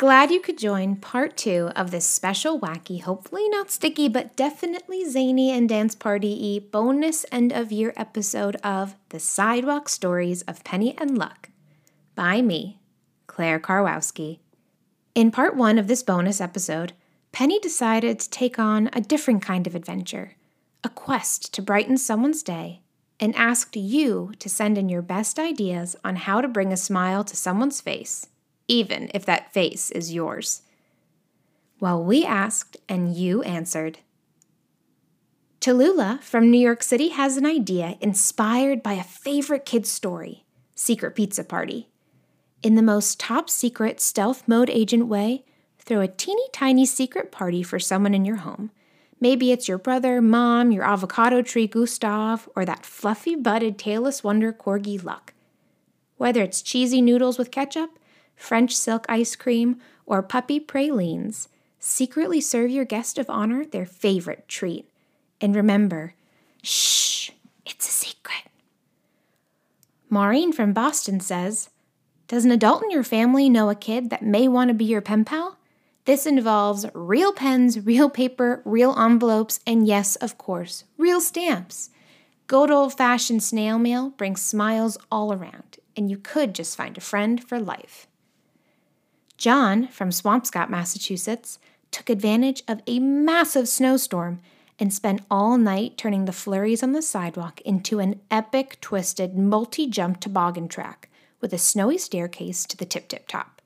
Glad you could join part two of this special, wacky, hopefully not sticky, but definitely zany and dance party y bonus end of year episode of The Sidewalk Stories of Penny and Luck by me, Claire Karwowski. In part one of this bonus episode, Penny decided to take on a different kind of adventure, a quest to brighten someone's day, and asked you to send in your best ideas on how to bring a smile to someone's face even if that face is yours. Well, we asked and you answered. Tallulah from New York City has an idea inspired by a favorite kid's story Secret Pizza Party. In the most top secret stealth mode agent way, throw a teeny tiny secret party for someone in your home. Maybe it's your brother, mom, your avocado tree Gustav, or that fluffy butted tailless wonder corgi Luck. Whether it's cheesy noodles with ketchup, French silk ice cream, or puppy pralines, secretly serve your guest of honor their favorite treat. And remember, shh, it's a secret. Maureen from Boston says, Does an adult in your family know a kid that may want to be your pen pal? This involves real pens, real paper, real envelopes, and yes, of course, real stamps. Good old fashioned snail mail brings smiles all around, and you could just find a friend for life. John from Swampscott, Massachusetts, took advantage of a massive snowstorm and spent all night turning the flurries on the sidewalk into an epic, twisted, multi jump toboggan track with a snowy staircase to the tip tip top.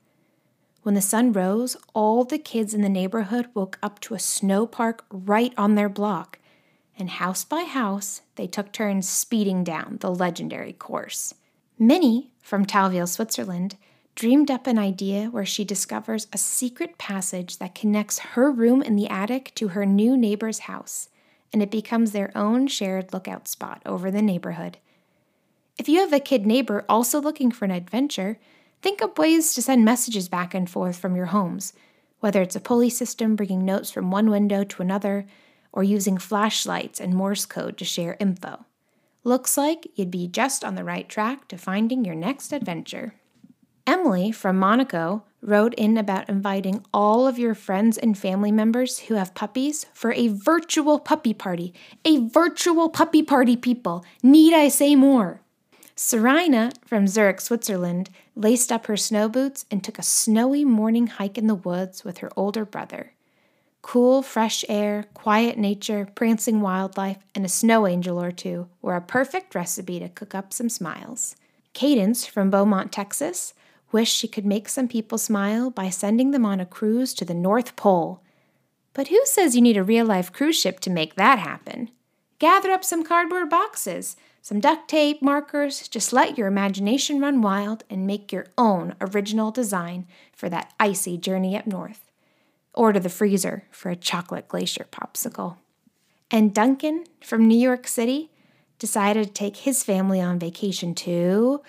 When the sun rose, all the kids in the neighborhood woke up to a snow park right on their block, and house by house, they took turns speeding down the legendary course. Minnie, from Thalwil, Switzerland, dreamed up an idea where she discovers a secret passage that connects her room in the attic to her new neighbor's house, and it becomes their own shared lookout spot over the neighborhood. If you have a kid neighbor also looking for an adventure, think up ways to send messages back and forth from your homes, whether it's a pulley system bringing notes from one window to another, or using flashlights and Morse code to share info. Looks like you'd be just on the right track to finding your next adventure. Emily from Monaco wrote in about inviting all of your friends and family members who have puppies for a virtual puppy party. A virtual puppy party, people. Need I say more? Serena from Zurich, Switzerland, laced up her snow boots and took a snowy morning hike in the woods with her older brother. Cool, fresh air, quiet nature, prancing wildlife, and a snow angel or two were a perfect recipe to cook up some smiles. Cadence from Beaumont, Texas, wished she could make some people smile by sending them on a cruise to the North Pole. But who says you need a real life cruise ship to make that happen? Gather up some cardboard boxes, some duct tape, markers, just let your imagination run wild and make your own original design for that icy journey up north. Order the freezer for a chocolate glacier popsicle. And Duncan from New York City decided to take his family on vacation to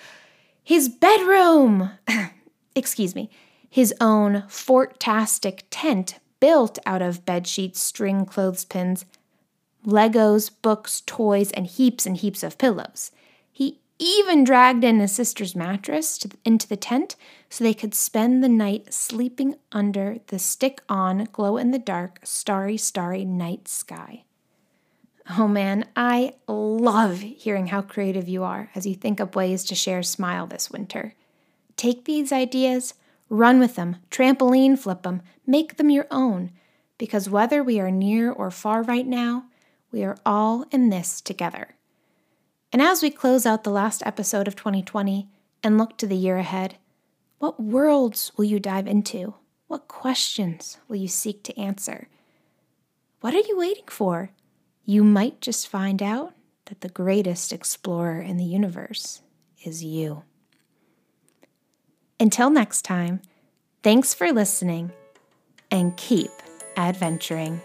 his bedroom, excuse me, his own fortastic tent built out of bed sheets, string clothespins, Legos, books, toys, and heaps and heaps of pillows. He even dragged in his sister's mattress to, into the tent so they could spend the night sleeping under the stick on, glow in the dark, starry, starry night sky. Oh man, I love hearing how creative you are as you think up ways to share Smile this winter. Take these ideas, run with them, trampoline flip them, make them your own, because whether we are near or far right now, we are all in this together. And as we close out the last episode of 2020 and look to the year ahead, what worlds will you dive into? What questions will you seek to answer? What are you waiting for? You might just find out that the greatest explorer in the universe is you. Until next time, thanks for listening and keep adventuring.